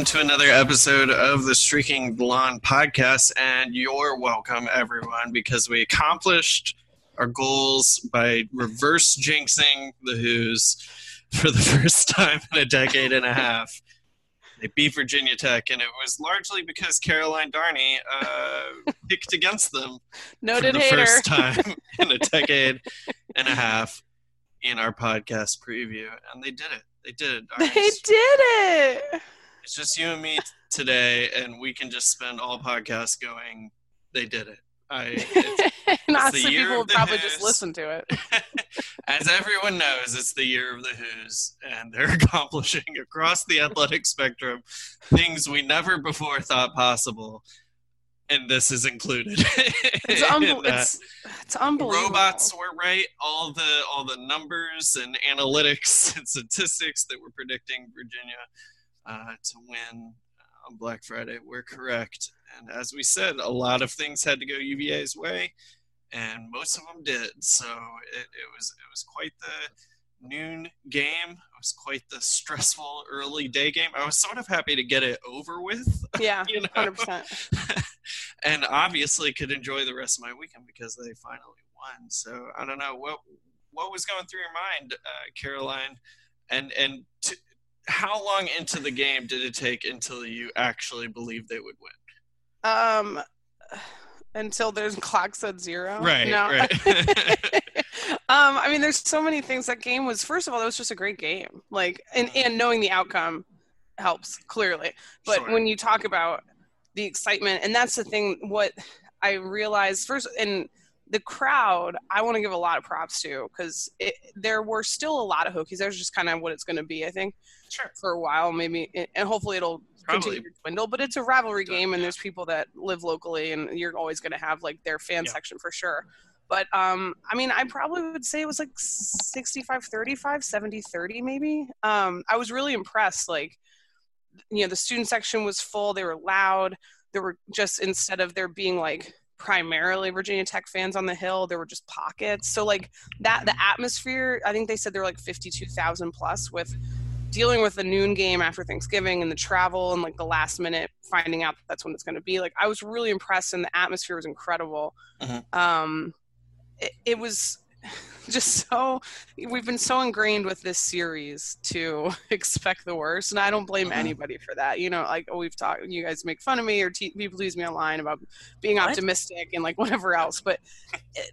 welcome to another episode of the Streaking the Lawn podcast. And you're welcome, everyone, because we accomplished our goals by reverse jinxing the Hoos for the first time in a decade and a half. They beat Virginia Tech, and it was largely because Caroline Darney uh, picked against them Noted for the hater. first time in a decade and a half in our podcast preview. And they did it. They did it. They did it. It's just you and me t- today, and we can just spend all podcasts going, they did it. I, it's, and people of would the probably just listen to it. as everyone knows, it's the year of the Hoos, and they're accomplishing across the athletic spectrum things we never before thought possible, and this is included. It's, in it's, it's unbelievable. robots were right all the all the numbers and analytics and statistics that were predicting virginia uh, to win uh, on black friday. Were correct. And as we said a lot of things had to go uva's way and most of them did. So it, it was it was quite the noon game. It was quite the stressful early day game. I was sort of happy to get it over with Yeah, you know? 100%. and obviously could enjoy the rest of my weekend because they finally won. So I don't know what what was going through your mind, uh, Caroline, and and to, how long into the game did it take until you actually believed they would win? Um, until there's clock said zero. Right, No. right. um, I mean, there's so many things. That game was, first of all, it was just a great game. Like, and, and knowing the outcome helps clearly. But Sure. when you talk about the excitement, and that's the thing, what I realized first, and the crowd, I want to give a lot of props to because there were still a lot of Hokies. There's just kind of what it's going to be, I think, sure, for a while, maybe, and hopefully it'll probably. continue to dwindle. But it's a rivalry Done, game, and yeah. there's people that live locally, and you're always going to have like their fan Yeah. section for sure. But um, I mean, I probably would say it was like 65 35, 70 30, maybe. Um, I was really impressed. Like, you know, the student section was full, they were loud. There were just, instead of there being like primarily Virginia Tech fans on the Hill, there were just pockets. So, like, that, the atmosphere, I think they said there were like 52,000 plus with dealing with the noon game after Thanksgiving and the travel and like the last minute finding out that that's when it's going to be. Like I was really impressed and the atmosphere was incredible. Mhm. Um, it, it was just so we've been so ingrained with this series to expect the worst, and I don't blame Mhm. anybody for that. You know, like we've talked, you guys make fun of me or te- people use me online about being What? optimistic and like whatever else, but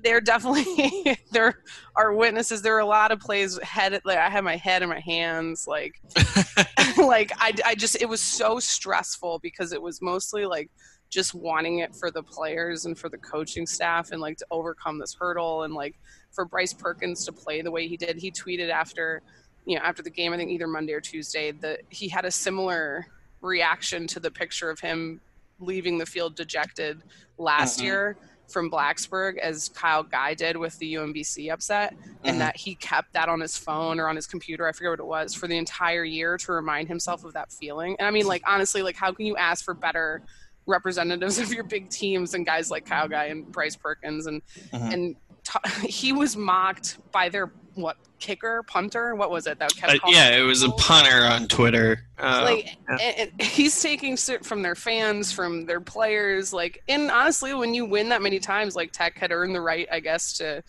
they're definitely there are witnesses. There are a lot of plays head like I had my head in my hands, like like I, I just it was so stressful because it was mostly like just wanting it for the players and for the coaching staff and like to overcome this hurdle and like for Bryce Perkins to play the way he did. He tweeted after you know after the game I think either Monday or Tuesday that he had a similar reaction to the picture of him leaving the field dejected last Mhm. year from Blacksburg as Kyle Guy did with the UMBC upset and that he kept that on his phone or on his computer i forget what it was for the entire year to remind himself of that feeling and i mean like honestly like how can you ask for better representatives of your big teams and guys like kyle guy and bryce perkins and Mhm. and t- he was mocked by their what kicker punter what was it that kept Uh, calling yeah, it was a punter on Twitter. Uh, like yeah. and, and he's taking shit from their fans from their players like and honestly when you win that many times like tech had earned the right i guess to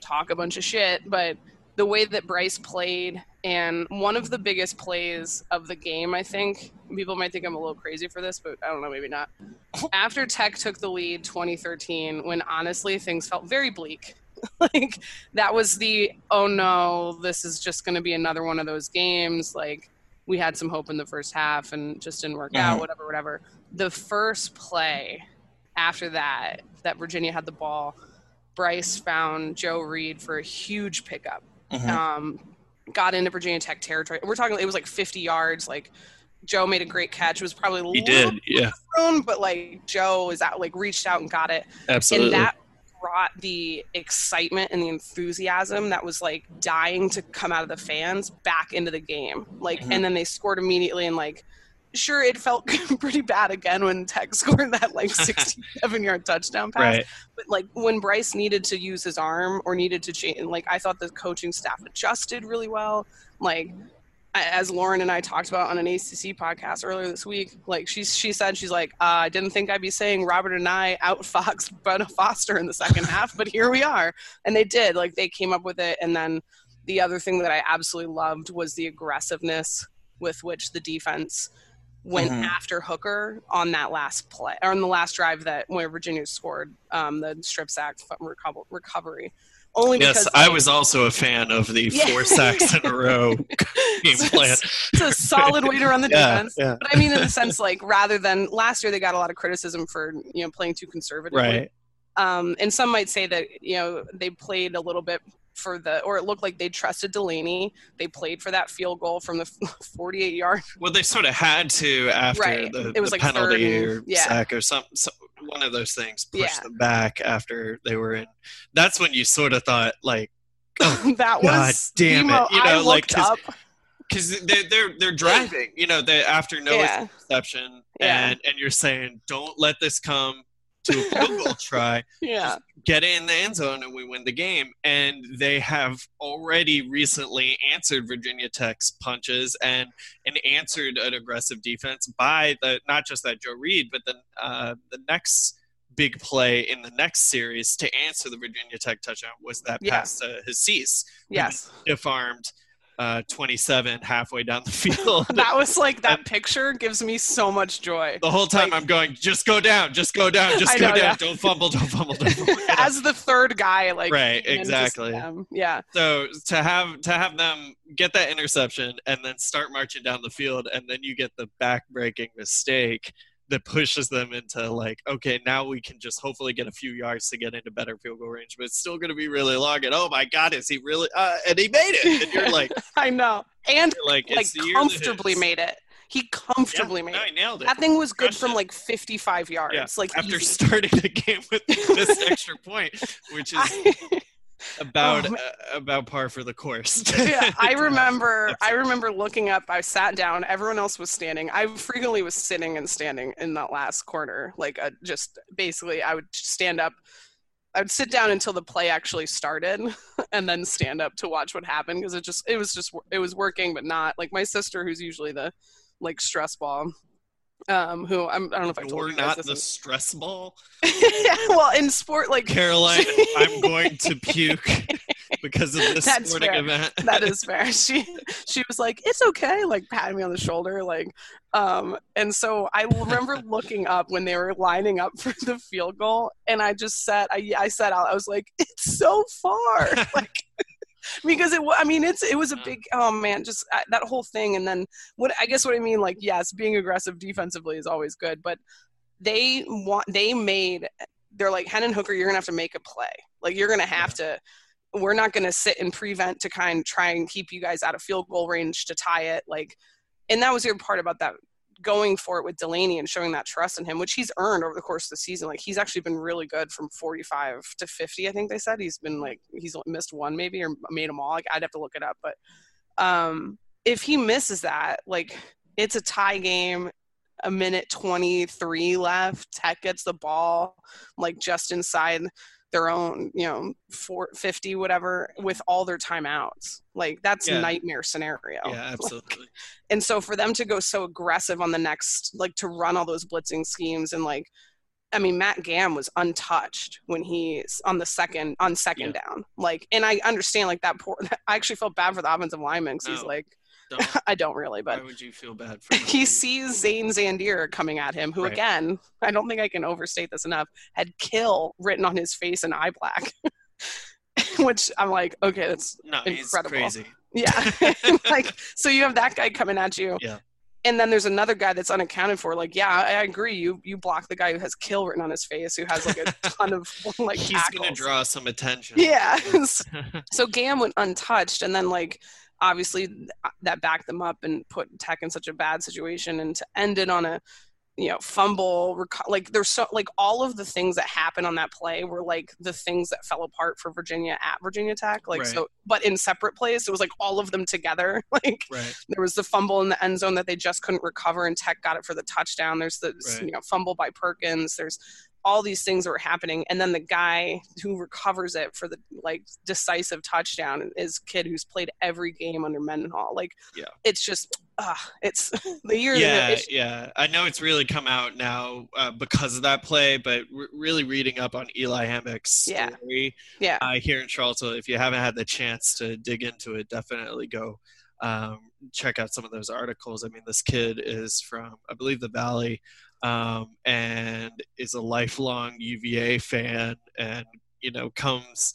talk a bunch of shit but the way that bryce played and one of the biggest plays of the game i think. People might think i'm a little crazy for this but i don't know maybe not. After tech took the lead 2013 when honestly things felt very bleak like that was the oh no this is just going to be another one of those games like we had some hope in the first half and just didn't work out Mhm. whatever whatever. The first play after that that virginia had the ball bryce found joe reed for a huge pickup Mhm. um, got into virginia tech territory we're talking it was like 50 yards like joe made a great catch it was probably a he did. Yeah, thrown, but like joe is out like reached out and got it absolutely. and that brought the excitement and the enthusiasm that was like dying to come out of the fans back into the game like Mhm. and then they scored immediately and like sure it felt pretty bad again when tech scored that like 67 yard touchdown pass right. but like when bryce needed to use his arm or needed to change like i thought the coaching staff adjusted really well like as Lauren and I talked about on an ACC podcast earlier this week, like she's she said she's like uh, I didn't think I'd be saying Robert Anae outfoxed Bud Foster in the second half, but here we are, and they did. Like they came up with it, and then the other thing that I absolutely loved was the aggressiveness with which the defense went Mhm. after Hooker on that last play or on the last drive that where Virginia scored um, the strip sack recovery. Only Yes, because I was also a fan of the Yeah. four sacks in a row game it's, plan. it's a solid way to run the Yeah, defense. yeah. But I mean, in the sense, like rather than last year, they got a lot of criticism for you know playing too conservatively. Right. Um, and some might say that you know they played a little bit for the, or it looked like they trusted Delaney. They played for that field goal from the 48 yard. Well, they sort of had to after Right. the, It was the like penalty or yeah. sack or some, some one of those things pushed Yeah. them back after they were in. That's when you sort of thought like, oh, that was God damn it. You know, like, looked 'cause up. because they, they're they're driving, you know, they after no Yeah. interception, Yeah. and and you're saying don't let this come to a field goal try. Yeah. Get in the end zone and we win the game. And they have already recently answered Virginia Tech's punches and and answered an aggressive defense by the not just that Joe Reed, but then uh, the next big play in the next series to answer the Virginia Tech touchdown was that Yeah. pass to Hasise, Yes. stiff armed. Uh, 27 halfway down the field. That was like that picture gives me so much joy. the whole time like- I'm going, just go down, just go down, just go know, down, yeah. don't fumble, don't fumble, don't fumble. As the third guy, like Right, exactly. Yeah. So to have to have them get that interception and then start marching down the field, and then you get the back-breaking mistake that pushes them into like, okay, now we can just hopefully get a few yards to get into better field goal range, but it's still going to be really long. And oh my God, is he really? Uh, and he made it. And you're like, I know. And like, like it's the year that comfortably made it. He comfortably Yeah, made no, it. I nailed it. That thing was good Crushed from it. like 55 yards. Yeah, Like After easy. starting the game with this extra point, which is I, about Oh, uh, about par for the course. yeah, I remember. I remember looking up. I sat down. Everyone else was standing. I frequently was sitting and standing in that last corner. Like uh, just basically, I would stand up. I would sit down until the play actually started, and then stand up to watch what happened because it just it was just it was working, but not like my sister, who's usually the like stress ball. Um, who I'm, I don't know if I told You're you guys not the stress ball. yeah, well, in sport, like Caroline, I'm going to puke because of this That's sporting fair. event. that is fair. She she was like, "It's okay," like patting me on the shoulder, like. Um, and so I remember looking up when they were lining up for the field goal, and I just said, I I said out, I was like, "It's so far," like. Because it, I mean, it's it was a big, oh man, just uh, that whole thing, and then what I guess what I mean, like, yes, being aggressive defensively is always good, but they want they made they're like Hendon Hooker, you're gonna have to make a play, like you're gonna have to we're not going to sit and prevent to kind of try and keep you guys out of field goal range to tie it like and that was the other part about that going for it with Delaney and showing that trust in him which he's earned over the course of the season. Like he's actually been really good from 45 to 50 I think they said. He's been like he's missed one maybe or made them all. Like I'd have to look it up but um if he misses that like it's a tie game a minute 23 left. Tech gets the ball like just inside their own, you know, 450 whatever with all their timeouts. Like that's Yeah. nightmare scenario. Yeah, absolutely. And so for them to go so aggressive on the next like to run all those blitzing schemes and like I mean Matt Gahm was untouched when he's on the second on second down. Like and I understand like that poor I actually felt bad for the offensive lineman 'cause he's like Don't, I don't really, but why would you feel bad for he sees Zane Zandier coming at him, who Right. again, I don't think I can overstate this enough, had kill written on his face in eye black. Which I'm like, okay, that's No, incredible. he's crazy. yeah. like so you have that guy coming at you. Yeah. And then there's another guy that's unaccounted for. Like, yeah, I I agree. You you block the guy who has kill written on his face, who has like a ton of like He's gonna draw some attention. Yeah. so Gahm went untouched, and then like obviously uh, that backed them up and put Tech in such a bad situation, and to end it on a you know fumble, reco- like there's so like all of the things that happened on that play were like the things that fell apart for Virginia at Virginia Tech, like Right. so, but in separate plays. It was like all of them together, like. right. There was the fumble in the end zone that they just couldn't recover, and Tech got it for the touchdown. There's the Right. you know fumble by Perkins. There's all these things that were happening and then the guy who recovers it for the like decisive touchdown is kid who's played every game under Mendenhall. Like Yeah. it's just uh, it's the year yeah, it's, yeah. I know it's really come out now uh, because of that play, but re- really reading up on Eli Hanback's Yeah. story yeah. uh, here in Charlottesville, if you haven't had the chance to dig into it, definitely go um, check out some of those articles. I mean, this kid is from, I believe, the Valley, um, and is a lifelong UVA fan, and you know comes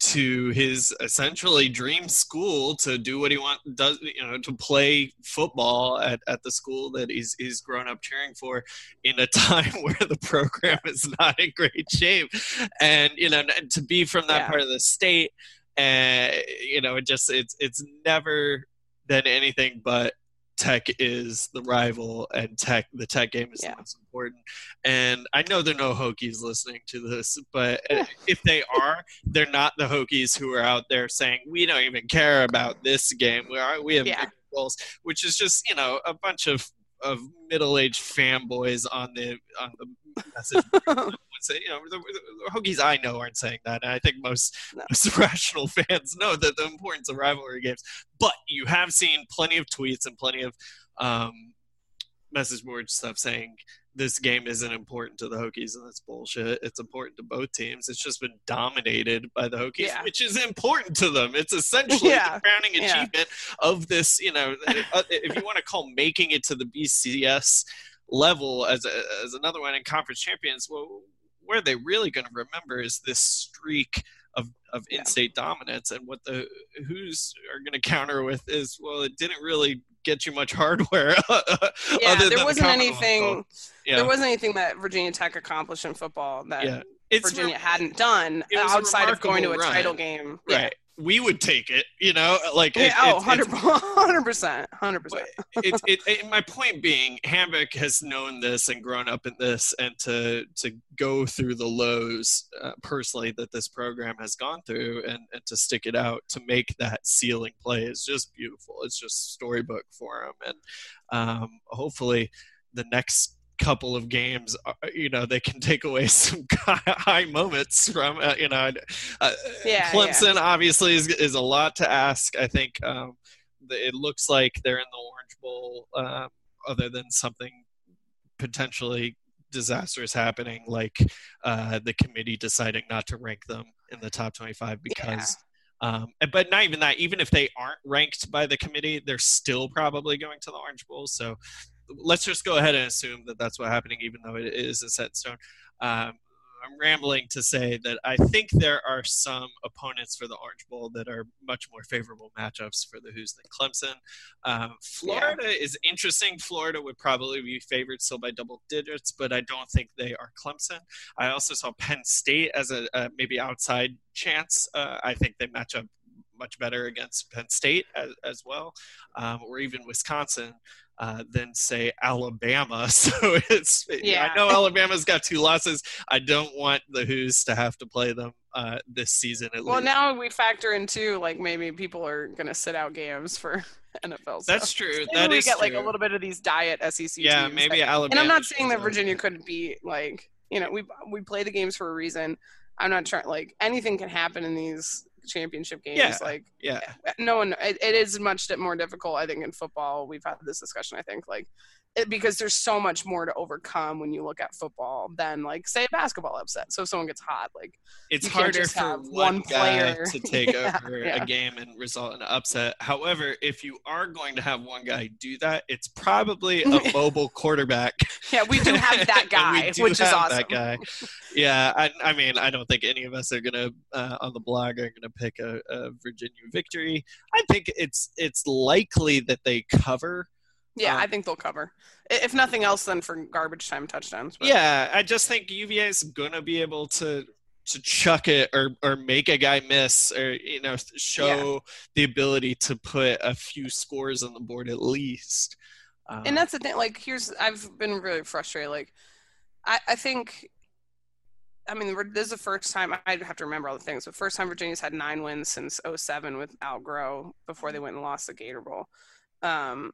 to his essentially dream school to do what he want does you know to play football at, at the school that he's he's grown up cheering for in a time where the program is not in great shape and you know to be from that Yeah. part of the state and you know it just it's it's never been anything but tech is the rival and tech the tech game is Yeah. the most important and i know there are no hokies listening to this but if they are they're not the hokies who are out there saying we don't even care about this game we are we have Yeah. goals which is just you know a bunch of of middle-aged fanboys on the on the message say, you know, the, the Hokies I know aren't saying that. And I think most, No. most rational fans know that the importance of rivalry games. But you have seen plenty of tweets and plenty of um, message board stuff saying this game isn't important to the Hokies, and that's bullshit. It's important to both teams. It's just been dominated by the Hokies, Yeah. which is important to them. It's essentially Yeah. the crowning Yeah. achievement of this. You know, uh, if you want to call making it to the BCS level as a, as another one in conference champions, well, where they really going to remember is this streak of, of Yeah. in-state dominance, and what the Hoos are going to counter with is well, it didn't really get you much hardware. yeah, there wasn't anything. Yeah, There wasn't anything that Virginia Tech accomplished in football that yeah. Virginia re- hadn't done it was a outside of going to a remarkable title game. right. We would take it, you know, like Yeah. it, oh, it's 100 percent, hundred percent. it, it, my point being Hanback has known this and grown up in this and to to go through the lows uh, personally that this program has gone through and, and to stick it out to make that ceiling play is just beautiful it's just storybook for him and um, hopefully the next couple of games uh, you know they can take away some high moments from uh, you know uh, Yeah, clemson obviously is, is a lot to ask i think um, it looks like they're in the Orange Bowl, um, other than something potentially disastrous happening, like uh, the committee deciding not to rank them in the top 25 because. Um, but not even that. Even if they aren't ranked by the committee, they're still probably going to the Orange Bowl. So let's just go ahead and assume that that's what's happening, even though it is a set stone. Um, I'm rambling to say that I think there are some opponents for the Orange Bowl that are much more favorable matchups for the Hoos than Clemson. Um, Florida is interesting. Florida would probably be favored still by double digits, but I don't think they are Clemson. I also saw Penn State as a, a maybe outside chance. Uh, I think they match up much better against Penn State as, as well, um, or even Wisconsin. Uh, than say Alabama, so it's Yeah. I know Alabama's got two losses. I don't want the Hoos to have to play them uh, this season at Well, least. now we factor in too, like maybe people are gonna sit out games for NFL. That's stuff. true. Maybe That we is get like a little bit of these diet SEC yeah, teams maybe that- Alabama. and I'm not saying that. Virginia couldn't be like you know we we play the games for a reason. I'm not trying like anything can happen in these championship games. Yeah. Like Yeah, eh, no one, it, it is much more difficult. I think in football, we've had this discussion. I think like it, because there's so much more to overcome when you look at football than like say a basketball upset. So if someone gets hot, like it's harder for one, player. to take Yeah, over yeah. a game and result in an upset. However, if you are going to have one guy do that, it's probably a mobile quarterback. yeah, we do have that guy, which is awesome. That guy. Yeah, I, I mean, I don't think any of us are gonna uh, on the blog are gonna pick a, a Virginia victory. I think it's it's likely that they cover. Yeah, Um, I think they'll cover. If nothing else, then for garbage time touchdowns. But Yeah, I just think UVA is gonna be able to to chuck it or or make a guy miss or you know show the ability to put a few scores on the board at least. Um, and that's the thing. Like, here's I've been really frustrated. Like, I I think. I mean, this is the first time I'd have to remember all the things. But first time Virginia's had nine wins since 07 with Al Groh before they went and lost the Gator Bowl. Um,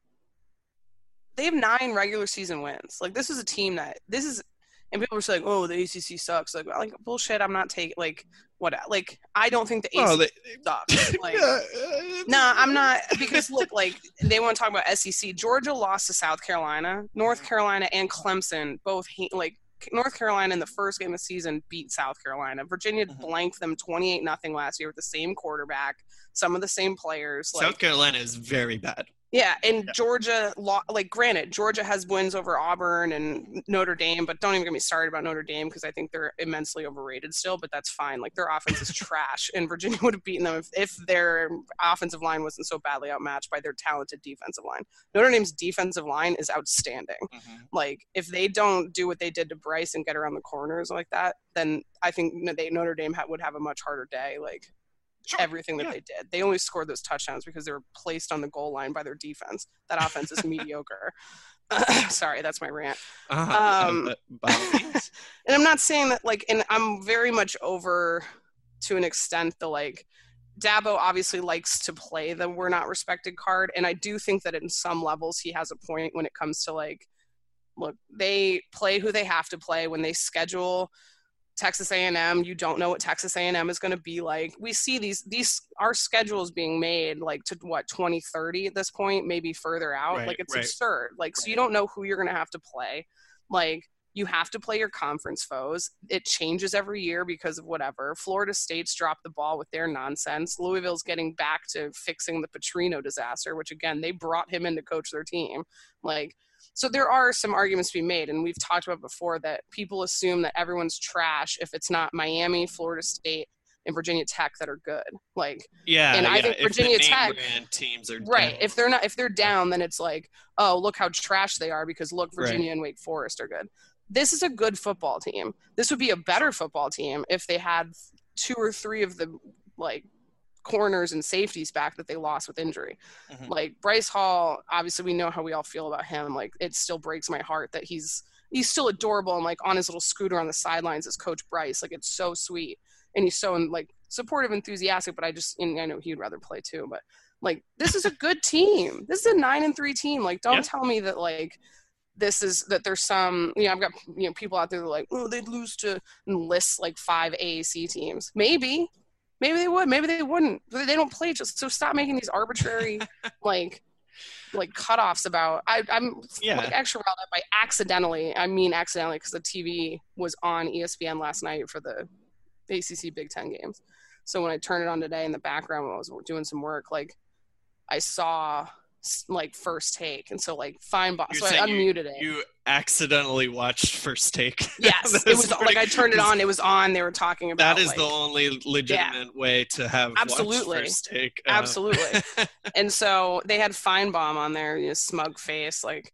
they have nine regular season wins. Like this is a team that this is and people were saying, "Oh, the ACC sucks." Like, like bullshit. I'm not taking like what like I don't think the ACC well, they, sucks. Like, yeah, uh, nah, I'm not because look, like they want to talk about SEC. Georgia lost to South Carolina, North Carolina, and Clemson both like North Carolina in the first game of the season beat South Carolina. Virginia mm-hmm. blanked them 28 nothing last year with the same quarterback, some of the same players. South Carolina is very bad. Yeah, and yeah. Georgia, like, granted, Georgia has wins over Auburn and Notre Dame, but don't even get me started about Notre Dame because I think they're immensely overrated still. But that's fine. Like, their offense is trash, and Virginia would have beaten them if, if their offensive line wasn't so badly outmatched by their talented defensive line. Notre Dame's defensive line is outstanding. Mm-hmm. Like, if they don't do what they did to Bryce and get around the corners like that, then I think they, Notre Dame ha- would have a much harder day. Like, Sure. everything that yeah. they did. They only scored those touchdowns because they were placed on the goal line by their defense. That offense is mediocre. Sorry, that's my rant. Uh-huh. Um, and I'm not saying that like, and I'm very much over to an extent the like. Dabo obviously likes to play the "we're not respected" card, and I do think that in some levels he has a point when it comes to like, look, they play who they have to play when they schedule Texas A&M, you don't know what Texas A&M is going to be like. We see these these our schedules being made like to what 2030 at this point, maybe further out. Right, like it's right. absurd. Like so you don't know who you're going to have to play. Like you have to play your conference foes. It changes every year because of whatever. Florida State's dropped the ball with their nonsense. Louisville's getting back to fixing the Petrino disaster, which again, they brought him in to coach their team. Like so there are some arguments to be made, and we've talked about before that people assume that everyone's trash if it's not Miami, Florida State, and Virginia Tech that are good. Like yeah, and I yeah. think Virginia Tech teams are right. Down. If they're not, if they're down, then it's like, oh, look how trash they are because look, Virginia right. and Wake Forest are good. This is a good football team. This would be a better football team if they had two or three of the like corners and safeties back that they lost with injury. Mm-hmm. Like Bryce Hall, obviously we know how we all feel about him. Like it still breaks my heart that he's he's still adorable and like on his little scooter on the sidelines as Coach Bryce. Like it's so sweet and he's so like supportive, enthusiastic. But I just and I know he'd rather play too. But like this is a good team. This is a nine and three team. Like don't yeah. tell me that like this is that there's some you know I've got you know people out there that are like oh they'd lose to list like five AAC teams maybe Maybe they would. Maybe they wouldn't. They don't play. Just so stop making these arbitrary like like cutoffs about. I, I'm yeah. like extra riled up by accidentally. I mean accidentally because the TV was on ESPN last night for the ACC Big Ten games. So when I turned it on today in the background when I was doing some work, like I saw like first take and so like Finebaum so i unmuted you, it. you accidentally watched first take. Yes it was like i turned it on it was on they were talking about that is like, the only legitimate yeah. way to have absolutely. first take uh, absolutely. And so they had Finebaum on there you know, smug face like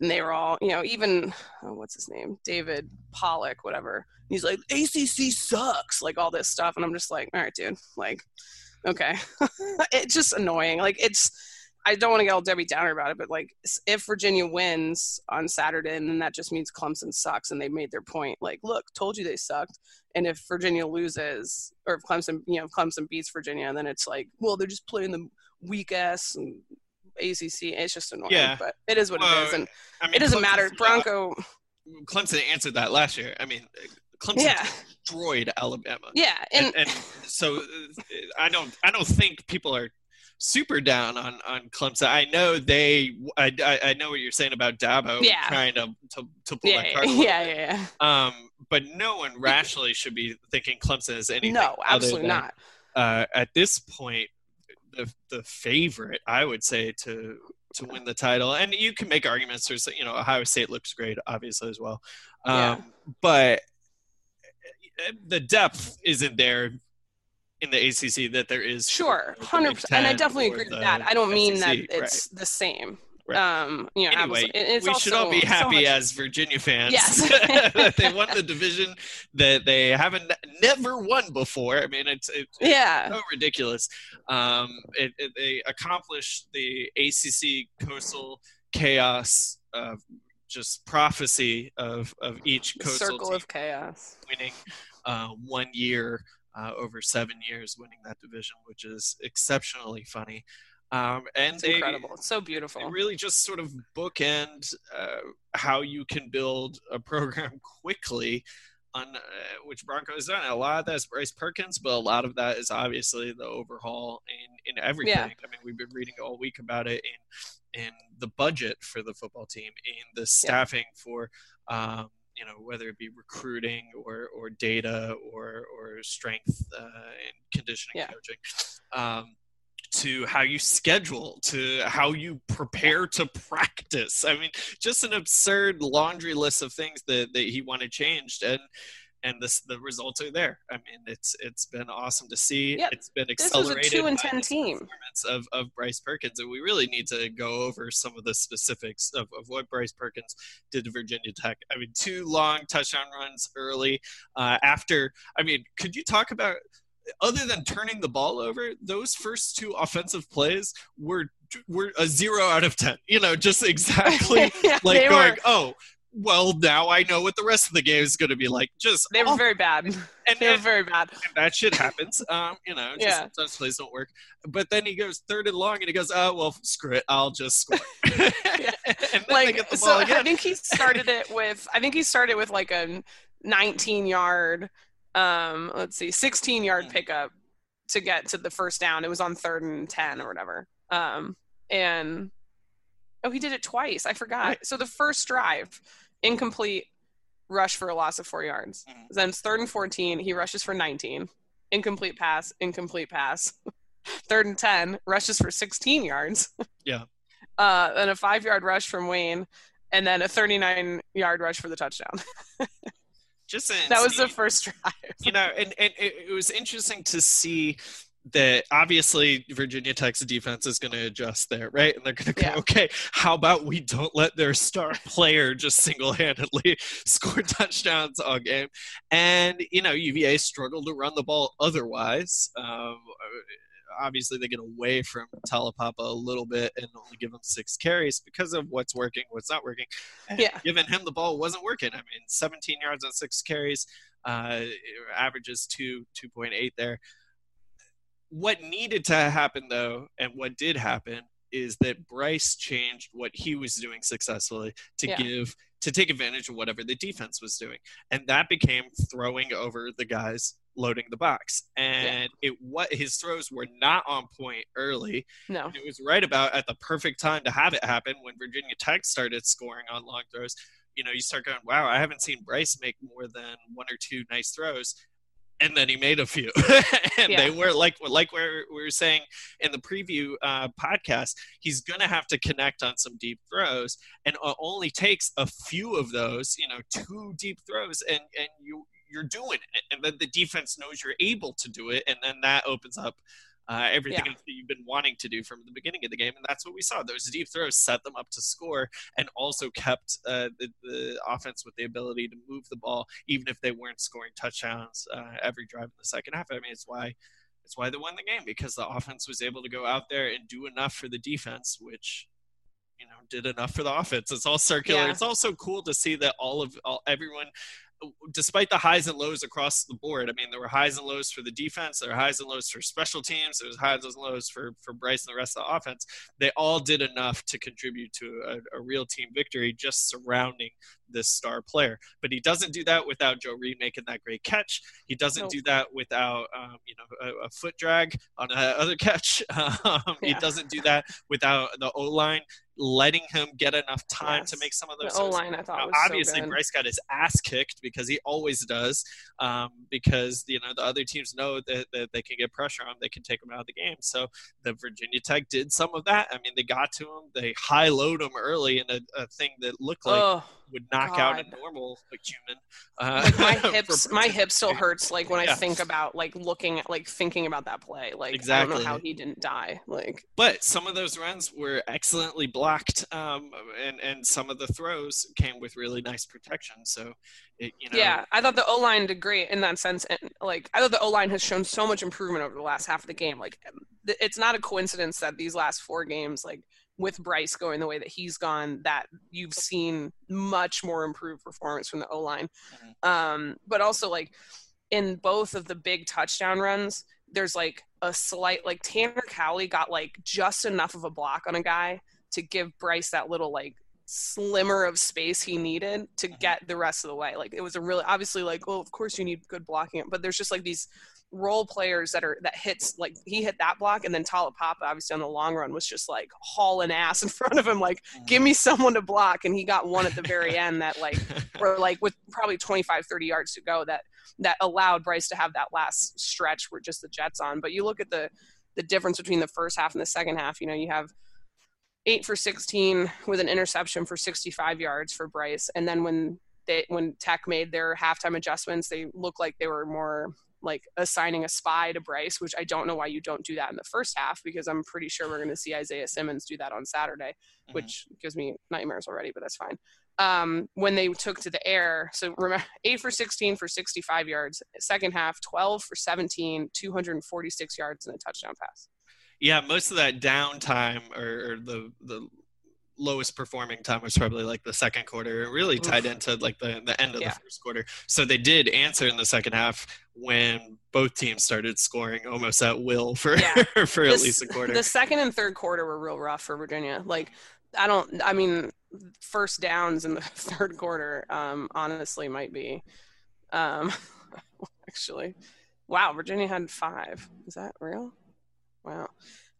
and they were all you know even oh, what's his name? David Pollack whatever. He's like acc sucks like all this stuff and i'm just like all right dude like okay. It's just annoying like it's I don't want to get all Debbie Downer about it, but like if Virginia wins on Saturday, and then that just means Clemson sucks, and they made their point. Like, look, told you they sucked. And if Virginia loses, or if Clemson, you know, if Clemson beats Virginia, then it's like, well, they're just playing the weak ass and ACC. It's just annoying, yeah. but it is what well, it is, and I mean, it doesn't matter. Bronco. Clemson answered that last year. I mean, Clemson yeah. destroyed Alabama. Yeah, and, and, and so uh, I don't I don't think people are super down on on Clemson. I know they. I, I, know what you're saying about Dabo yeah. trying to to, to pull yeah, that card. Yeah, yeah, yeah. Um, but no one rationally should be thinking Clemson is anything. No, absolutely than, not. Uh, at this point, the the favorite I would say to to win the title, and you can make arguments. There's you know Ohio State looks great, obviously as well, um, yeah. but the depth isn't there in the ACC that there is. Sure, hundred percent, and I definitely agree with that. I don't mean SEC, that it's right. the same. Right. Um, you know, anyway, we also, should all be happy so as Virginia fans yes. that they won the division that they haven't never won before. I mean, it's, it's yeah, so ridiculous. Um, it, it, they accomplished the ACC coastal chaos, uh, just prophecy of of each coastal circle of chaos winning uh, one year uh, over seven years winning that division, which is exceptionally funny. Um, and It's they, incredible. It's so beautiful. really just sort of bookend uh, how you can build a program quickly on uh, which Broncos done. A lot of that is Bryce Perkins, but a lot of that is obviously the overhaul in, in everything. Yeah. I mean, we've been reading all week about it in in the budget for the football team, in the staffing for um, you know whether it be recruiting or or data or or strength uh, and conditioning Yeah. coaching. Um, to how you schedule, to how you prepare to practice. I mean, just an absurd laundry list of things that, that he wanted changed, and and this the results are there. I mean, it's it's been awesome to see. Yep. It's been accelerated This was a two and ten team. performance Of, of Bryce Perkins, and we really need to go over some of the specifics of, of what Bryce Perkins did to Virginia Tech. I mean, two long touchdown runs early. Uh, after, I mean, could you talk about other than turning the ball over, those first two offensive plays were were a zero out of ten. You know, just exactly yeah, like going, were oh, well, now I know what the rest of the game is going to be like. Just they were awful. very bad. and, They were and, very bad. and that shit happens. Um, you know, just Yeah. sometimes plays don't work. But then he goes third and long, and he goes, oh well, screw it, I'll just score. and then they Like so, ball I think he started it with. I think he started with like a 19 yard. Um, let's see, 16 yard Hmm. pickup to get to the first down. It was on third and 10 or whatever. Um, and oh, he did it twice. I forgot. So the first drive, incomplete rush for a loss of four yards. Mhm. Then it's third and 14. He rushes for 19. Incomplete pass, incomplete pass. third and 10, rushes for 16 yards. Yeah. Uh, then a five yard rush from Wayne, and then a 39 yard rush for the touchdown. Just That was the first drive. you know, and, and it, it was interesting to see that obviously Virginia Tech's defense is going to adjust there, right? And they're going to go, Yeah. okay, how about we don't let their star player just single handedly score touchdowns all game? And, you know, UVA struggled to run the ball otherwise. Um, obviously, they get away from Taulapapa a little bit and only give him six carries because of what's working, what's not working. And Yeah. Giving him the ball wasn't working. I mean, 17 yards on six carries uh, averages two 2.8 there. What needed to happen though, and what did happen, is that Bryce changed what he was doing successfully to Yeah. give to take advantage of whatever the defense was doing, and that became throwing over the guys loading the box. And it what his throws were not on point early. No. And it was right about at the perfect time to have it happen when Virginia Tech started scoring on long throws. You know, you start going, wow, I haven't seen Bryce make more than one or two nice throws. And then he made a few, and Yeah. they were like like we we were saying in the preview uh, podcast. He's gonna have to connect on some deep throws, and it only takes a few of those. You know, two deep throws, and and you you're doing it, and then the defense knows you're able to do it, and then that opens up uh, everything Yeah. that you've been wanting to do from the beginning of the game, and that's what we saw. Those deep throws set them up to score, and also kept uh, the, the offense with the ability to move the ball, even if they weren't scoring touchdowns uh, every drive in the second half. I mean, it's why it's why they won the game because the offense was able to go out there and do enough for the defense, which you know did enough for the offense. It's all circular. Yeah. It's also cool to see that all of all, everyone despite the highs and lows across the board, I mean, there were highs and lows for the defense, there were highs and lows for special teams, there was highs and lows for, for Bryce and the rest of the offense. They all did enough to contribute to a, a real team victory just surrounding this star player. But he doesn't do that without Joe Reed making that great catch. He doesn't Nope. do that without, um, you know, a, a foot drag on a other catch. Um, He doesn't do that without the O line letting him get enough time to make some of those. The those. O line, I thought Now, obviously, so. Bryce got his ass kicked because he always does. Um, because you know the other teams know that, that they can get pressure on him, they can take him out of the game. So the Virginia Tech did some of that. I mean, they got to him, they high load him early in a, a thing that looked like oh, would knock out a God. normal human. Uh, like my hips, my hip still hurts. Like when Yeah. I think about like looking at like thinking about that play. Like I don't Exactly. know how he didn't die. Like But some of those runs were excellently blocked, um, and and some of the throws came with really nice protection. So, it, you know, yeah, I thought the O line did great in that sense, and like I thought the O line has shown so much improvement over the last half of the game. Like it's not a coincidence that these last four games, like with Bryce going the way that he's gone, that you've seen much more improved performance from the O line. Mm-hmm. Um, but also like in both of the big touchdown runs, there's like a slight like Tanner Cowley got like just enough of a block on a guy to give Bryce that little like slimmer of space he needed to Mm-hmm. get the rest of the way. Like it was a really obviously like, well, of course you need good blocking, but there's just like these role players that are that hits like he hit that block and then Taulapapa obviously on the long run was just like hauling ass in front of him like mm. give me someone to block and he got one at the very end that like or like with probably 25 30 yards to go that that allowed Bryce to have that last stretch where just the Jets on. But you look at the the difference between the first half and the second half you know you have 8 for 16 with an interception for 65 yards for Bryce and then when they when Tech made their halftime adjustments they looked like they were more like assigning a spy to Bryce, which I don't know why you don't do that in the first half because I'm pretty sure we're going to see Isaiah Simmons do that on Saturday, Mhm. which gives me nightmares already, but that's fine. Um, when they took to the air, so remember, 8 for 16 for 65 yards, second half, 12 for 17, 246 yards, and a touchdown pass. yeah, most of that downtime or, or the the lowest performing time was probably like the second quarter. Really tied Oof. into like the, the end of Yeah. the first quarter. So they did answer in the second half when both teams started scoring almost at will for Yeah. for at least a quarter. The second and third quarter were real rough for Virginia. Like, I don't, I mean, first downs in the third quarter, um, honestly, might be, um, actually, wow, Virginia had five. Is that real? Wow.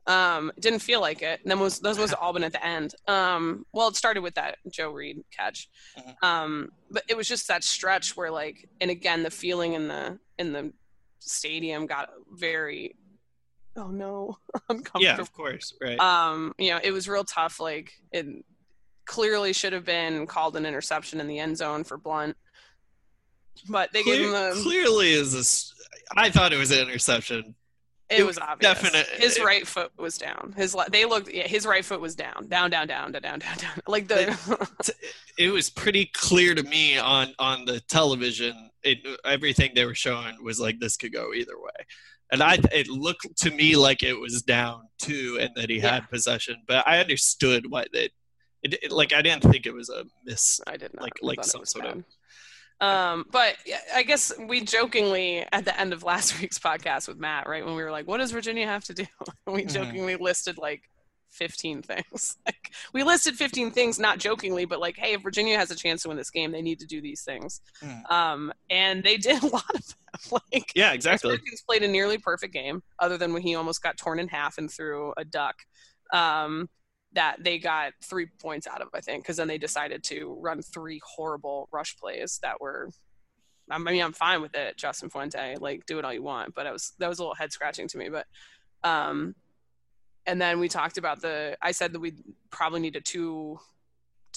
Um, it didn't feel like it. And then was those was all been at the end. Um, well, it started with that Joe Reed catch. Mhm. Um, but it was just that stretch where like, and again, the feeling in the in the stadium got very, oh no, uncomfortable yeah, of course, right. um you know it was real tough like it clearly should have been called an interception in the end zone for Blount but they gave him the clearly is this. I thought it was an interception. It it was obvious definite- his it- right foot was down his le- they looked yeah, his right foot was down down down down down down down, down. like the It was pretty clear to me on on the television. It everything they were showing was like this could go either way, and I it looked to me like it was down two and that he Yeah. had possession. But I understood why they. It, it, like I didn't think it was a miss. I did not Like- I like some sort of- bad. Um, but I guess we jokingly at the end of last week's podcast with Matt, right, when we were like, "What does Virginia have to do?" we Mhm. jokingly listed like 15 things. like we listed 15 things, not jokingly, but like, hey, if Virginia has a chance to win this game, they need to do these things. Mhm. Um, and they did a lot of them. like Yeah, exactly. Perkins played a nearly perfect game, other than when he almost got torn in half and threw a duck. Um, that they got three points out of, I think, because then they decided to run three horrible rush plays that were. I mean, I'm fine with it, Justin Fuente. Like, do it all you want, but it was that was a little head scratching to me. But, um, and then we talked about the. I said that we probably need a two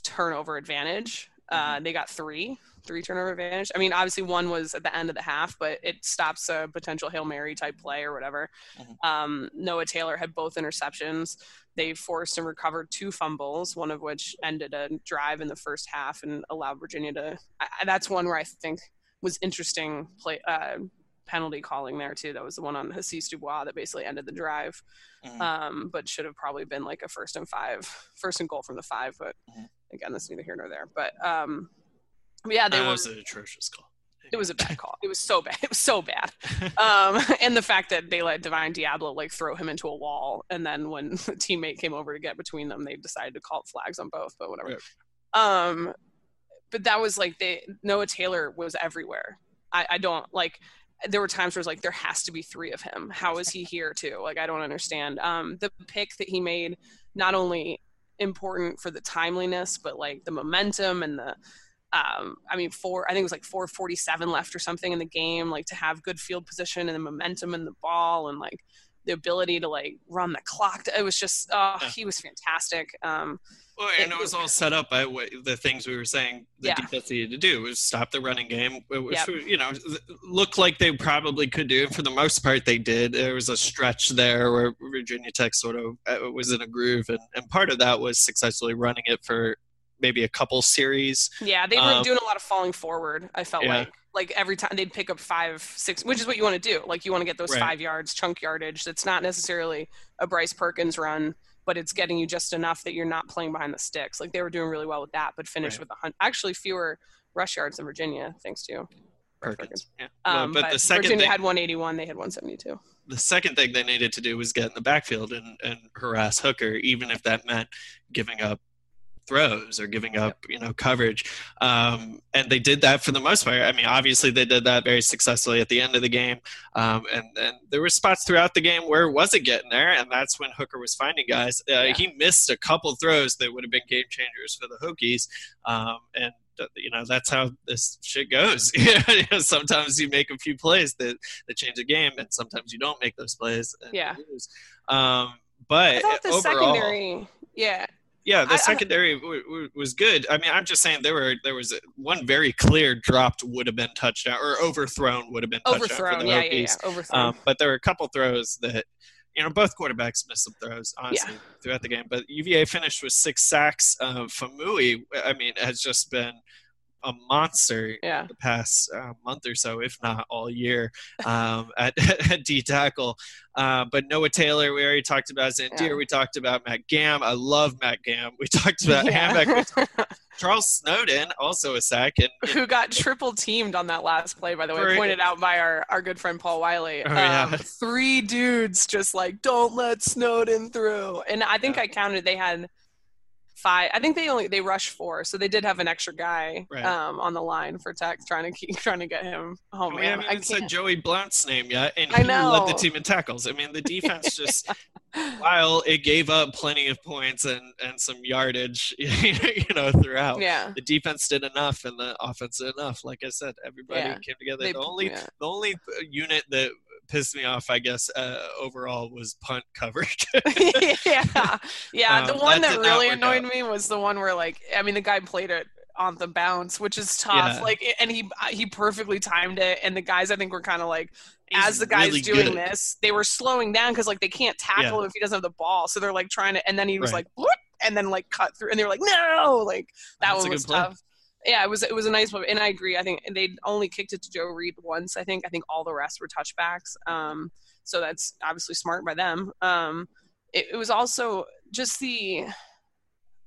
turnover advantage. Uh, they got three, three turnover advantage. I mean, obviously one was at the end of the half, but it stops a potential hail mary type play or whatever. Mhm. Um, Noah Taylor had both interceptions. They forced and recovered two fumbles, one of which ended a drive in the first half and allowed Virginia to. I, that's one where I think was interesting play. Uh, penalty calling there too. That was the one on Hasise Dubois that basically ended the drive Mhm. um, but should have probably been like a first and five, first and goal from the five. But Mhm. Again, that's neither here nor there. But um, yeah, they that were. was an atrocious call. It was a bad call. It was so bad. It was so bad. Um, and the fact that they let Divine Deablo like throw him into a wall, and then when the teammate came over to get between them, they decided to call flags on both. But whatever. Right. Um, but that was like they Noah Taylor was everywhere. I, I don't like. There were times where it's like there has to be three of him. How is he here too? Like I don't understand. Um, the pick that he made not only important for the timeliness, but like the momentum and the um, I mean, four, I think it was like 447 left or something in the game, like to have good field position and the momentum and the ball and like the ability to like run the clock. It was just, oh, Yeah. he was fantastic. Um, Well, and it was all set up by what, the things we were saying the Yeah. defense needed to do was stop the running game, which Yep. you know looked like they probably could do. It. For the most part, they did. There was a stretch there where Virginia Tech sort of uh, was in a groove, and, and part of that was successfully running it for maybe a couple series. yeah, they were Um, doing a lot of falling forward. I felt Yeah. like, like every time they'd pick up five, six, which is what you want to do. Like you want to get those Right. five yards, chunk yardage. That's not necessarily a Bryce Perkins run, but it's getting you just enough that you're not playing behind the sticks. Like they were doing really well with that, but finished Right. with a hun- actually fewer rush yards than Virginia, thanks to Perkins. Yeah. Um, but, but the second Virginia thing, had 181, they had 172. the second thing they needed to do was get in the backfield and, and harass Hooker, even if that meant giving up throws or giving up, you know, coverage. Um, and they did that for the most part. I mean, obviously they did that very successfully at the end of the game. Um, and, and there were spots throughout the game where it wasn't getting there. And that's when Hooker was finding guys. Uh, yeah. He missed a couple throws that would have been game changers for the Hokies. Um, and you know that's how this shit goes. you know, sometimes you make a few plays that that change the game, and sometimes you don't make those plays. yeah. Um, but I thought the overall, secondary, yeah, yeah, the I- I- secondary w- w- was good. I mean, I'm just saying there were there was one very clear dropped would have been touchdown or overthrown would have been overthrown. the Yeah, yeah, yeah, overthrown. Um, but there were a couple throws that, you know, both quarterbacks missed some throws, honestly, throughout the game. But UVA finished with six sacks. Uh, Faumui, I mean, has just been a monster yeah, the past uh, month or so, if not all year, um, at, at D tackle. Uh, but Noah Taylor, we already talked about Zandier. Yeah. We talked about Matt Gahm. I love Matt Gahm. We talked about. We talked- Charles Snowden, also a sack. And who got triple teamed on that last play, by the way, For- pointed out by our, our good friend Paul Wiley. Oh, yeah. um, three dudes just like, don't let Snowden through. And I think Yeah. I counted they had five. I think they only they rushed four, so they did have an extra guy Right. um, on the line for Tech trying to keep trying to get him home. we haven't I even said. Joey Blount's name yet, and I he led the team in tackles. I mean, the defense just, while it gave up plenty of points and, and some yardage, you know, throughout, yeah, the defense did enough and the offense did enough. Like I said, everybody Yeah. came together. They- the only yeah. the only uh, unit that pissed me off, I guess, uh, overall was punt coverage. yeah, yeah. the Um, one that that, really annoyed out. me was the one where, like, I mean, the guy played it on the bounce, which is tough. Yeah. Like, and he he perfectly timed it, and the guys I think were kind of like, He's as the guys really doing good. this, they were slowing down because like they can't tackle Yeah. him if he doesn't have the ball, so they're like trying to, and then he was Right. like, "Whoop," and then like cut through, and they were like, no, like that That's one was play. tough. Yeah, it was it was a nice one, and I agree. I think they only kicked it to Joe Reed once. I think I think all the rest were touchbacks. Um, so that's obviously smart by them. Um, it, it was also just the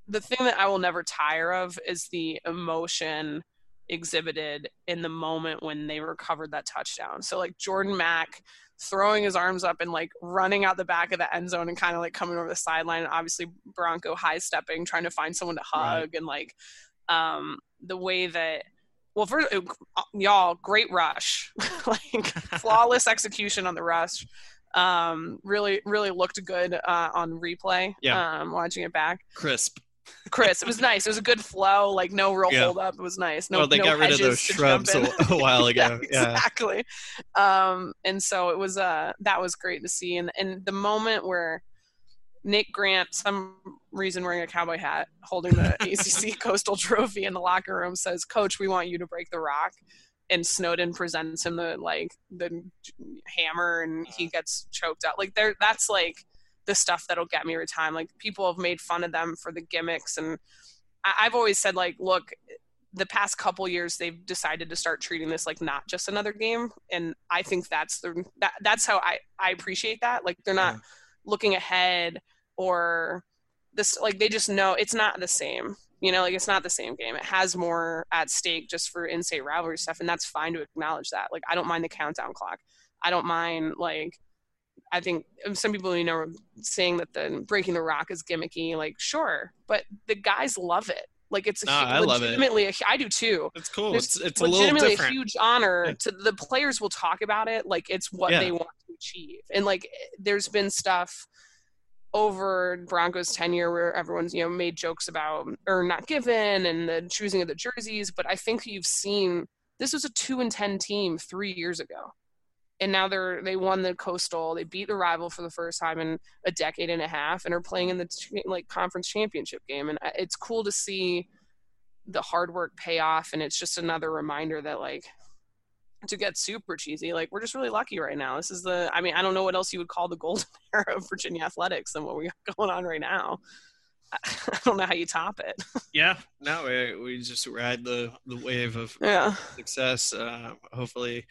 the thing that I will never tire of is the emotion exhibited in the moment when they recovered that touchdown. So like Jordan Mack throwing his arms up and like running out the back of the end zone and kind of like coming over the sideline and obviously Bronco high stepping trying to find someone to hug Right. and like um the way that well first y'all great rush like flawless execution on the rush um really really looked good uh on replay Yeah. um watching it back Crisp. chris it was nice it was a good flow like no real Yeah. hold up it was nice no well, they no got rid of those shrubs a, a while ago. yeah. exactly um and so it was uh that was great to see and and the moment where Nick Grant, some reason wearing a cowboy hat, holding the ACC Coastal Trophy in the locker room, says, "Coach, we want you to break the rock." And Snowden presents him the like the hammer, and he uh-huh. gets choked out. Like there, that's like the stuff that'll get me every time. Like people have made fun of them for the gimmicks, and I- I've always said, like, look, the past couple years they've decided to start treating this like not just another game, and I think that's the that, that's how I I appreciate that. Like they're not Yeah. looking ahead or this like they just know it's not the same you know like it's not the same game it has more at stake just for in-state rivalry stuff and that's fine to acknowledge that like i don't mind the countdown clock i don't mind like i think um, some people you know are saying that the breaking the rock is gimmicky like sure but the guys love it like it's a, No, hu- I love it. a, i do too It's cool. It's it's a little legitimately different. a huge honor to the players will talk about it like it's what Yeah. they want to achieve and like there's been stuff over Broncos tenure where everyone's you know made jokes about or not given and the choosing of the jerseys but I think you've seen this was a 2 and 10 team 3 years ago. And now they're they won the coastal they beat the rival for the first time in a decade and a half and are playing in the like conference championship game. And it's cool to see the hard work pay off. And it's just another reminder that like to get super cheesy like we're just really lucky right now this is the i mean i don't know what else you would call the golden era of virginia athletics than what we got going on right now i don't know how you top it Yeah. No, we, we just ride the the wave of yeah success. Uh, hopefully,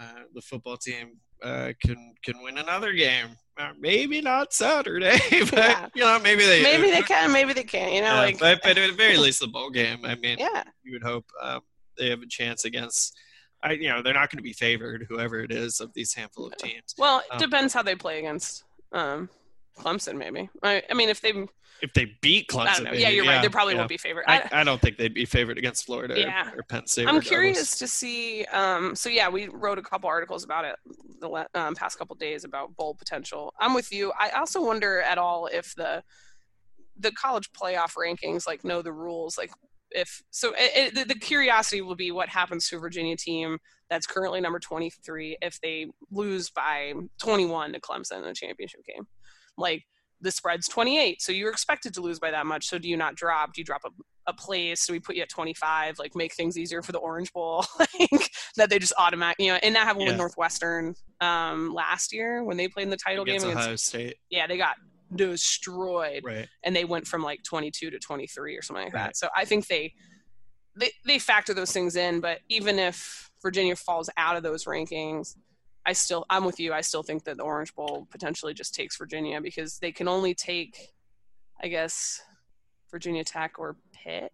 uh, the football team uh, can can win another game. Uh, maybe not Saturday, but Yeah. you know, maybe they maybe they can maybe they can't you know Yeah, like but, but at the very least, the bowl game. I mean, yeah you would hope um, they have a chance against. I, you know, they're not going to be favored, whoever it is of these handful of teams. Well, it Um, depends how they play against um, Clemson. Maybe. I, I mean, if they, If they beat Clemson, I don't know. maybe, Yeah, you're right. They probably yeah. won't be favored. I, I, don't think they'd be favored against Florida or- Yeah. or, Penn State. I'm curious to see. Um, so yeah, we wrote a couple articles about it the um, past couple days about bowl potential. I'm with you. I also wonder at all if the the college playoff rankings like know the rules. Like if so, it, it, the, the curiosity will be what happens to a Virginia team that's currently number 23 if they lose by 21 to Clemson in the championship game. Like the spread's 28, so you're expected to lose by that much. So do you not drop? Do you drop a a place? Do we put you at 25? Like make things easier for the Orange Bowl, like that they just automatic, you know, and that happened Yeah. with Northwestern um, last year when they played in the title against game. Against, Ohio State, yeah, they got destroyed, right? and they went from like 22 to 23 or something like Right. that. So I think they they they factor those things in. But even if Virginia falls out of those rankings. I still, I'm with you. I still think that the Orange Bowl potentially just takes Virginia because they can only take, I guess, Virginia Tech or Pitt.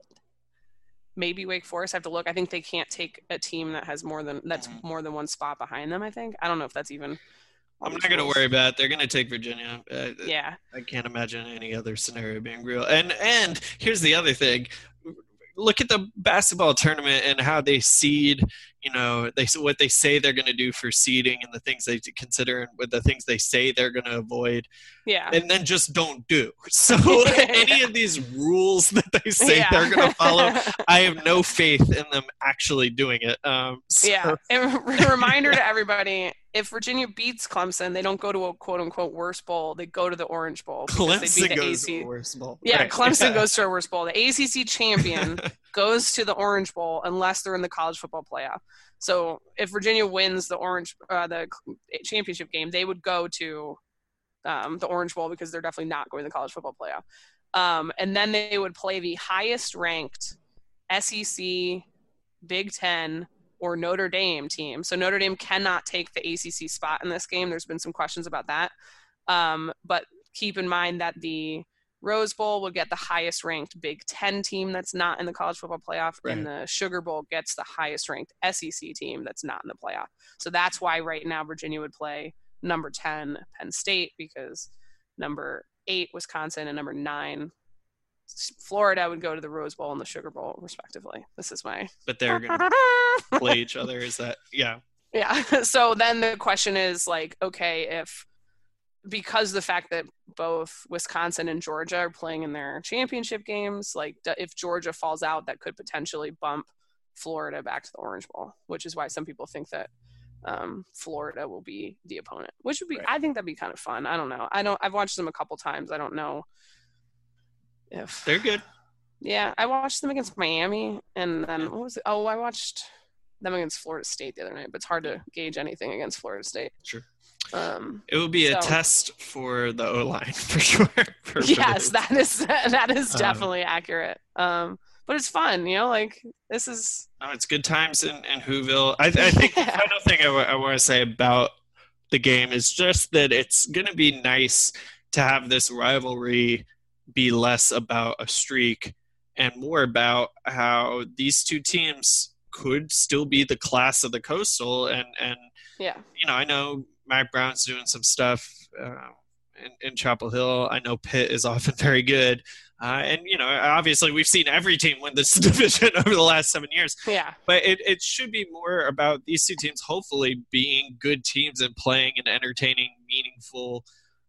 Maybe Wake Forest. I have to look. I think they can't take a team that has more than that's Mhm. more than one spot behind them. I think. I don't know if that's even. All I'm not going to worry about it. They're going to take Virginia. Uh, Yeah, I can't imagine any other scenario being real. And and here's the other thing. Look at the basketball tournament and how they seed. You know, they what they say they're going to do for seeding and the things they consider and with the things they say they're going to avoid, yeah. and then just don't do. So any of these rules that they say yeah. they're going to follow, I have no faith in them actually doing it. Um, so, yeah. And a reminder to everybody: if Virginia beats Clemson, they don't go to a quote unquote worst bowl. They go to the Orange Bowl Clemson the goes AC. to the worst bowl. Yeah, Right. Clemson Yeah. goes to a worst bowl. The ACC champion goes to the Orange Bowl unless they're in the college football playoff. So if Virginia wins the Orange uh, the championship game, they would go to um, the Orange Bowl because they're definitely not going to the college football playoff. Um, and then they would play the highest ranked SEC, Big Ten, or Notre Dame team. So Notre Dame cannot take the ACC spot in this game. There's been some questions about that. Um, but keep in mind that the Rose Bowl will get the highest ranked Big Ten team that's not in the college football playoff, and the Sugar Bowl gets the highest ranked SEC team that's not in the playoff. So that's why right now Virginia would play number 10 Penn State because number eight Wisconsin and number nine Florida would go to the Rose Bowl and the Sugar Bowl respectively. This is my but they're going to play each other. Is that yeah? yeah. So then the question is like, okay, if because the fact that both Wisconsin and Georgia are playing in their championship games, like if Georgia falls out, that could potentially bump Florida back to the Orange Bowl, which is why some people think that um, Florida will be the opponent, which would be, Right. I think that'd be kind of fun. I don't know. I don't, I've watched them a couple times. I don't know if They're good. yeah, I watched them against Miami, and then what was it? Oh, I watched them against Florida State the other night. But it's hard to gauge anything against Florida State. Sure. Um, It would be a test for the O line for sure. For yes, that is that is Um, definitely accurate. Um, but it's fun, you know. Like this is No, it's good times in, in Whoville. I, I think the Yeah. final thing I want to say about the game is just that it's going to be nice to have this rivalry be less about a streak and more about how these two teams could still be the class of the coastal and and yeah, you know, I know Mack Brown's doing some stuff uh, in, in Chapel Hill. I know Pitt is often very good. Uh, and, you know, obviously we've seen every team win this division over the last seven years. yeah, But it, it should be more about these two teams hopefully being good teams and playing an entertaining, meaningful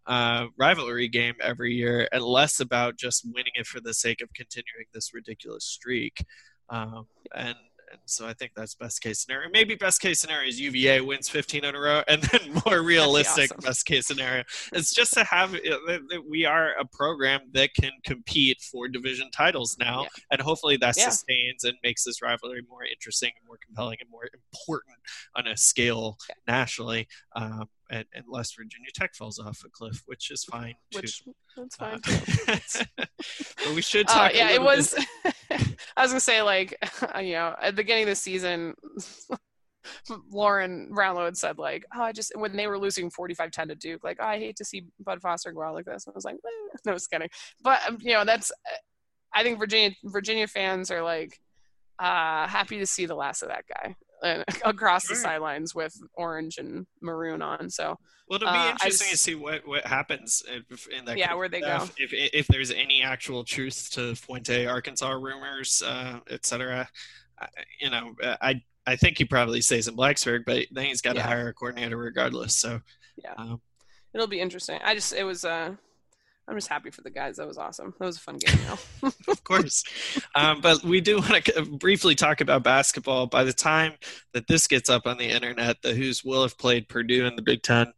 uh, rivalry game every year and less about just winning it for the sake of continuing this ridiculous streak. Um, and and so I think that's best case scenario. Maybe best case scenario is UVA wins 15 in a row, and then more realistic awesome. best case scenario is just to have you know, that- that we are a program that can compete for division titles now, Yeah. and hopefully that Yeah. sustains and makes this rivalry more interesting and more compelling and more important on a scale nationally. Um, and, unless Virginia Tech falls off a cliff, which is fine too. which that's Uh, fine. too. but we should Uh, talk. a yeah, it was. I was gonna say like, you know, at the beginning of the season, Lauren Brownlow had said like, oh, I just when they were losing 45-10 to Duke, like, oh, I hate to see Bud Foster go out like this. And I was like, eh. no, just kidding. But um, you know, that's. I think Virginia Virginia fans are like uh, happy to see the last of that guy. Uh, across the sidelines with orange and maroon on. So Well, it'll be Uh, interesting just- to see what, what happens if, in that. Yeah, where they staff, If if there's any actual truth to Fuente Arkansas rumors, uh, et cetera, I- you know, I I think he probably stays in Blacksburg, but then he's got to Yeah. hire a coordinator regardless. So Yeah. um, it'll be interesting. I just it was uh I'm just happy for the guys. That was awesome. That was a fun game. Though. of course. Um, but we do want to briefly talk about basketball. By the time that this gets up on the internet, the Hoos will have played Purdue in the Big Ten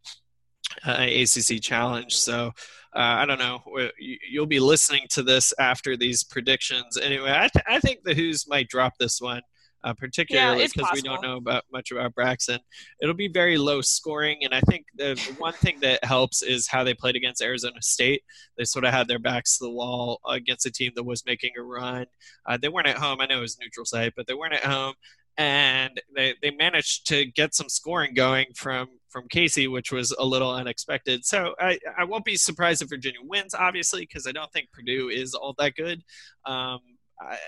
uh, ACC Challenge. So uh, I don't know. You- You'll be listening to this after these predictions. Anyway, I, th- I think the Hoos might drop this one. Uh, particularly because we don't know about much about Braxton, it'll be very low scoring, and I think the, the one thing that helps is how they played against Arizona State they sort of had their backs to the wall against a team that was making a run. Uh, they weren't at home. I know it was neutral site, but they weren't at home, and they, they managed to get some scoring going from from Casey, which was a little unexpected. So I, I won't be surprised if Virginia wins, obviously, because I don't think Purdue is all that good. Um, I,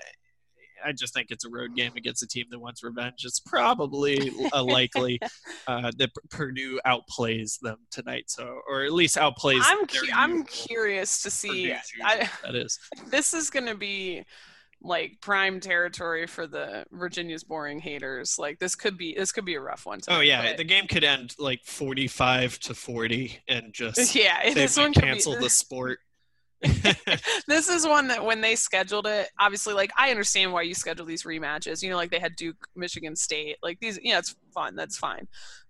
I just think it's a road game against a team that wants revenge. It's probably uh, likely uh, that Purdue outplays them tonight, so or at least outplays. I'm cu- I'm curious to see. I, that is. this is going to be like prime territory for the Virginia's boring haters. Like this could be this could be a rough one. Oh yeah, but- the game could end like forty-five to forty, and just yeah. they This one cancel be, the sport. this is one that when they scheduled it, obviously, like I understand why you schedule these rematches. You know, like they had Duke, Michigan State. Like these, yeah, it's fun. That's fine.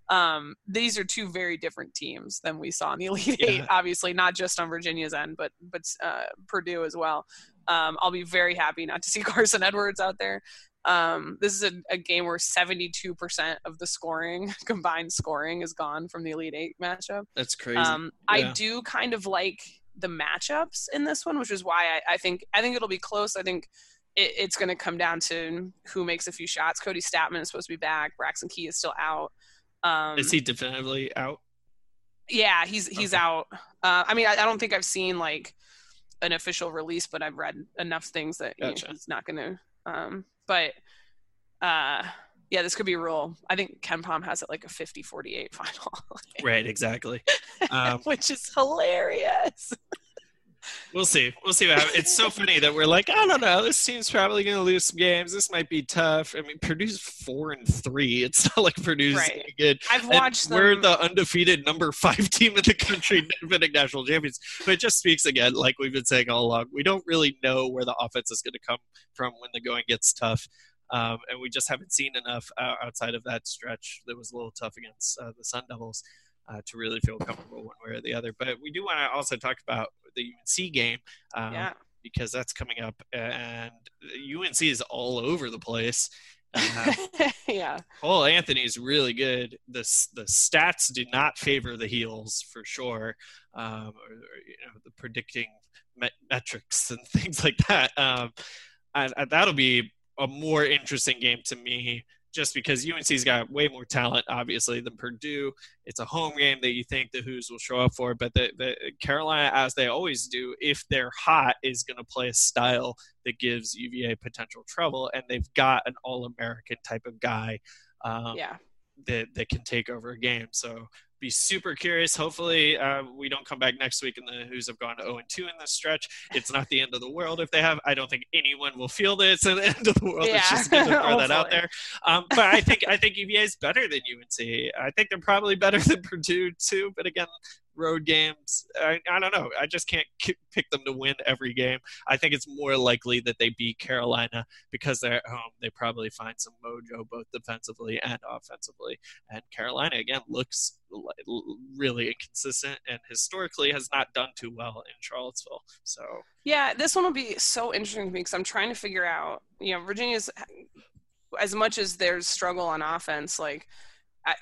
Um, these are two very different teams than we saw in the Elite Yeah. Eight. Obviously, not just on Virginia's end, but but uh, Purdue as well. Um, I'll be very happy not to see Carson Edwards out there. Um, this is a, a game where 72% of the scoring, combined scoring, is gone from the Elite Eight matchup. That's crazy. Um, Yeah. I do kind of like the matchups in this one, which is why I, I think I think it'll be close. I think it, it's going to come down to who makes a few shots. Kody Stattmann is supposed to be back. Braxton Key is still out. Um, is he definitively out? yeah, he's he's Okay. out. Uh, I mean, I, I don't think I've seen like an official release, but I've read enough things that you know, he's not going to. Um, but uh, yeah, this could be a rule. I think KenPom has it like a 50-48 final, Right, exactly. Um, which is hilarious. We'll see. We'll see what happens. It's so funny that we're like, I don't know. This team's probably going to lose some games. This might be tough. I mean, Purdue's four and three. It's not like Purdue's Right. good. I've And watched them. We're the undefeated number five team in the country, defending national champions. But it just speaks again, like we've been saying all along. We don't really know where the offense is going to come from when the going gets tough. Um, and we just haven't seen enough uh, outside of that stretch that was a little tough against uh, the Sun Devils uh, to really feel comfortable one way or the other. But we do want to also talk about the UNC game um, yeah. because that's coming up, and UNC is all over the place. Uh, yeah. Cole Anthony is really good. The the stats do not favor the heels for sure. Um, or, or, you know, the predicting met- metrics and things like that. Um, and, and that'll be a more interesting game to me, just because UNC's got way more talent, obviously, than Purdue. It's a home game that you think the Hoos will show up for, but the, the Carolina, as they always do, if they're hot, is going to play a style that gives UVA potential trouble, and they've got an All-American type of guy um, Yeah. that that can take over a game. So be super curious. Hopefully, uh, we don't come back next week and the Hoos have gone 0 and 2 in this stretch. It's not the end of the world if they have. I don't think anyone will feel that it's the end of the world. It's just good to throw that out there. Um, but I think I think UVA is better than UNC. I think they're probably better than Purdue too. But again, road games. I, I don't know. I just can't k- pick them to win every game. I think it's more likely that they beat Carolina because they're at home. They probably find some mojo both defensively and offensively. And Carolina again looks really inconsistent and historically has not done too well in Charlottesville. So Yeah, this one will be so interesting to me because I'm trying to figure out, you know, Virginia's as much as there's struggle on offense, like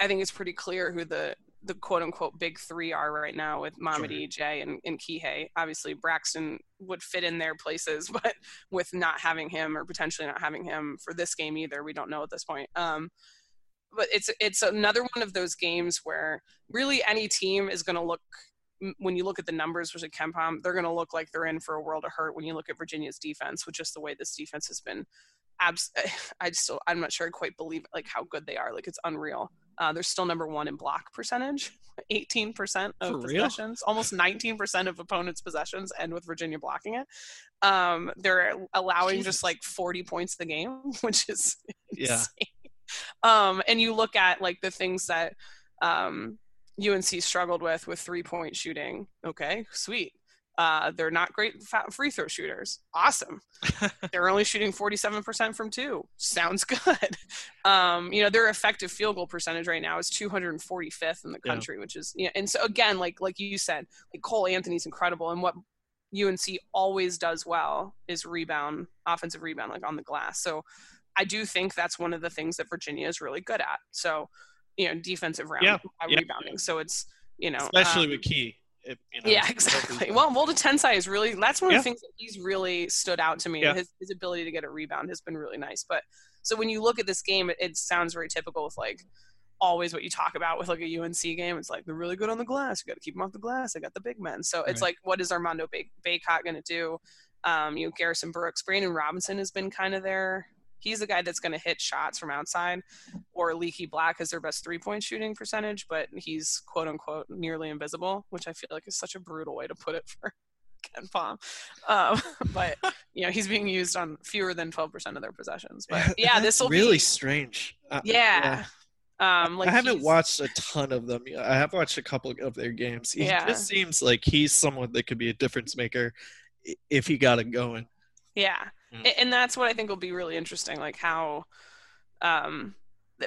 I think it's pretty clear who the the quote unquote big three are right now with Mamadi Sure. EJ and, and Kihei. Obviously Braxton would fit in their places, but with not having him or potentially not having him for this game either, we don't know at this point. Um, but it's it's another one of those games where really any team is going to look when you look at the numbers which versus KenPom, they're going to look like they're in for a world of hurt when you look at Virginia's defense, with just the way this defense has been abs- I still I'm not sure I quite believe like how good they are. Like it's unreal. Uh, they're still number one in block percentage, 18% of possessions, almost 19% of opponents' possessions, and with Virginia blocking it. Um, they're allowing Jesus. just like 40 points a game, which is Yeah. insane. Um, and you look at like the things that um, UNC struggled with with three point shooting. Okay, sweet. Uh, they're not great free throw shooters. Awesome. they're only shooting 47% from two. Sounds good. Um, you know, their effective field goal percentage right now is 245th in the Yeah. country, which is, you know, and so again, like, like you said, like Cole Anthony's incredible. And what UNC always does well is rebound, offensive rebound, like on the glass. So I do think that's one of the things that Virginia is really good at. So, you know, defensive round, Yeah, uh, yeah. rebounding. So it's, you know, Especially um, with Key. If, you know, yeah, exactly. Well, Woldetensae is really that's one of Yeah. the things that he's really stood out to me. Yeah. His his ability to get a rebound has been really nice. But so when you look at this game, it, it sounds very typical with like always what you talk about with like a UNC game. It's like they're really good on the glass. You got to keep them off the glass. They got the big men. So it's Right. like, what is Armando Bay- Bacot going to do? Um, you know, Garrison Brooks, Brandon Robinson has been kind of there. He's the guy that's going to hit shots from outside, or Leaky Black has their best three point shooting percentage, but he's quote unquote nearly invisible, which I feel like is such a brutal way to put it for KenPom. Um, but you know, he's being used on fewer than twelve percent of their possessions. But yeah, this will be really be strange. Uh, yeah. Um, like I haven't watched a ton of them. I have watched a couple of their games. He Yeah. just seems like he's someone that could be a difference maker if he got it going. Yeah, and that's what I think will be really interesting, like how um,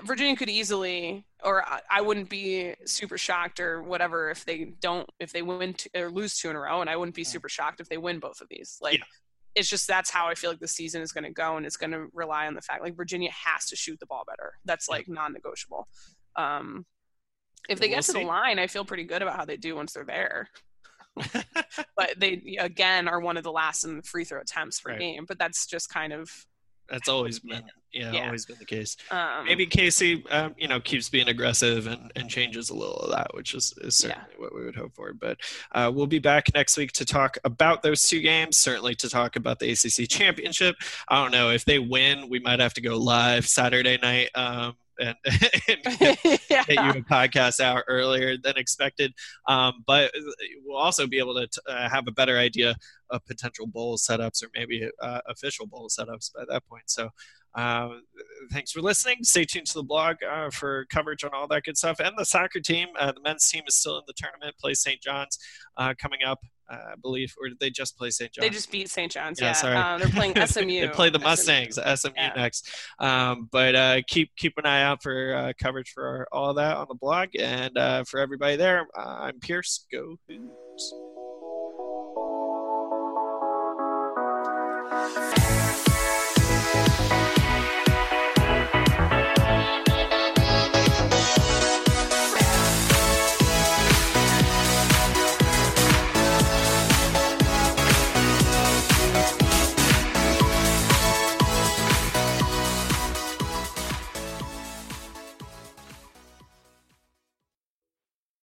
Virginia could easily, or I- I wouldn't be super shocked or whatever if they don't, if they win two, or lose two in a row, and I wouldn't be super shocked if they win both of these. Like, Yeah. it's just that's how I feel like the season is going to go, and it's going to rely on the fact like Virginia has to shoot the ball better. That's like non-negotiable. Um, if they We'll get to see. the line, I feel pretty good about how they do once they're there. but they again are one of the last in free throw attempts per Right. game. But that's just kind of That's always been, yeah, Yeah. always been the case. um, Maybe Casey, um, you know, keeps being aggressive and, and changes a little of that, which is, is Yeah. certainly what we would hope for. But uh, we'll be back next week to talk about those two games. Certainly to talk about the ACC championship. I don't know if they win, we might have to go live Saturday night. Um, and, and yeah. get you a podcast out earlier than expected. Um, but we'll also be able to t- uh, have a better idea of potential bowl setups or maybe uh, official bowl setups by that point. So. Uh, thanks for listening. Stay tuned to the blog uh, for coverage on all that good stuff. And the soccer team, uh, the men's team is still in the tournament. Plays St. John's uh, coming up, uh, I believe, or did they just play St. John's? They just beat St. John's. Yeah, Yeah, sorry. Um, they're playing SMU. they play the Mustangs, SMU Yeah. next. Um, but uh, keep keep an eye out for uh, coverage for all that on the blog. And uh, for everybody there, uh, I'm Pierce. Go Hoos.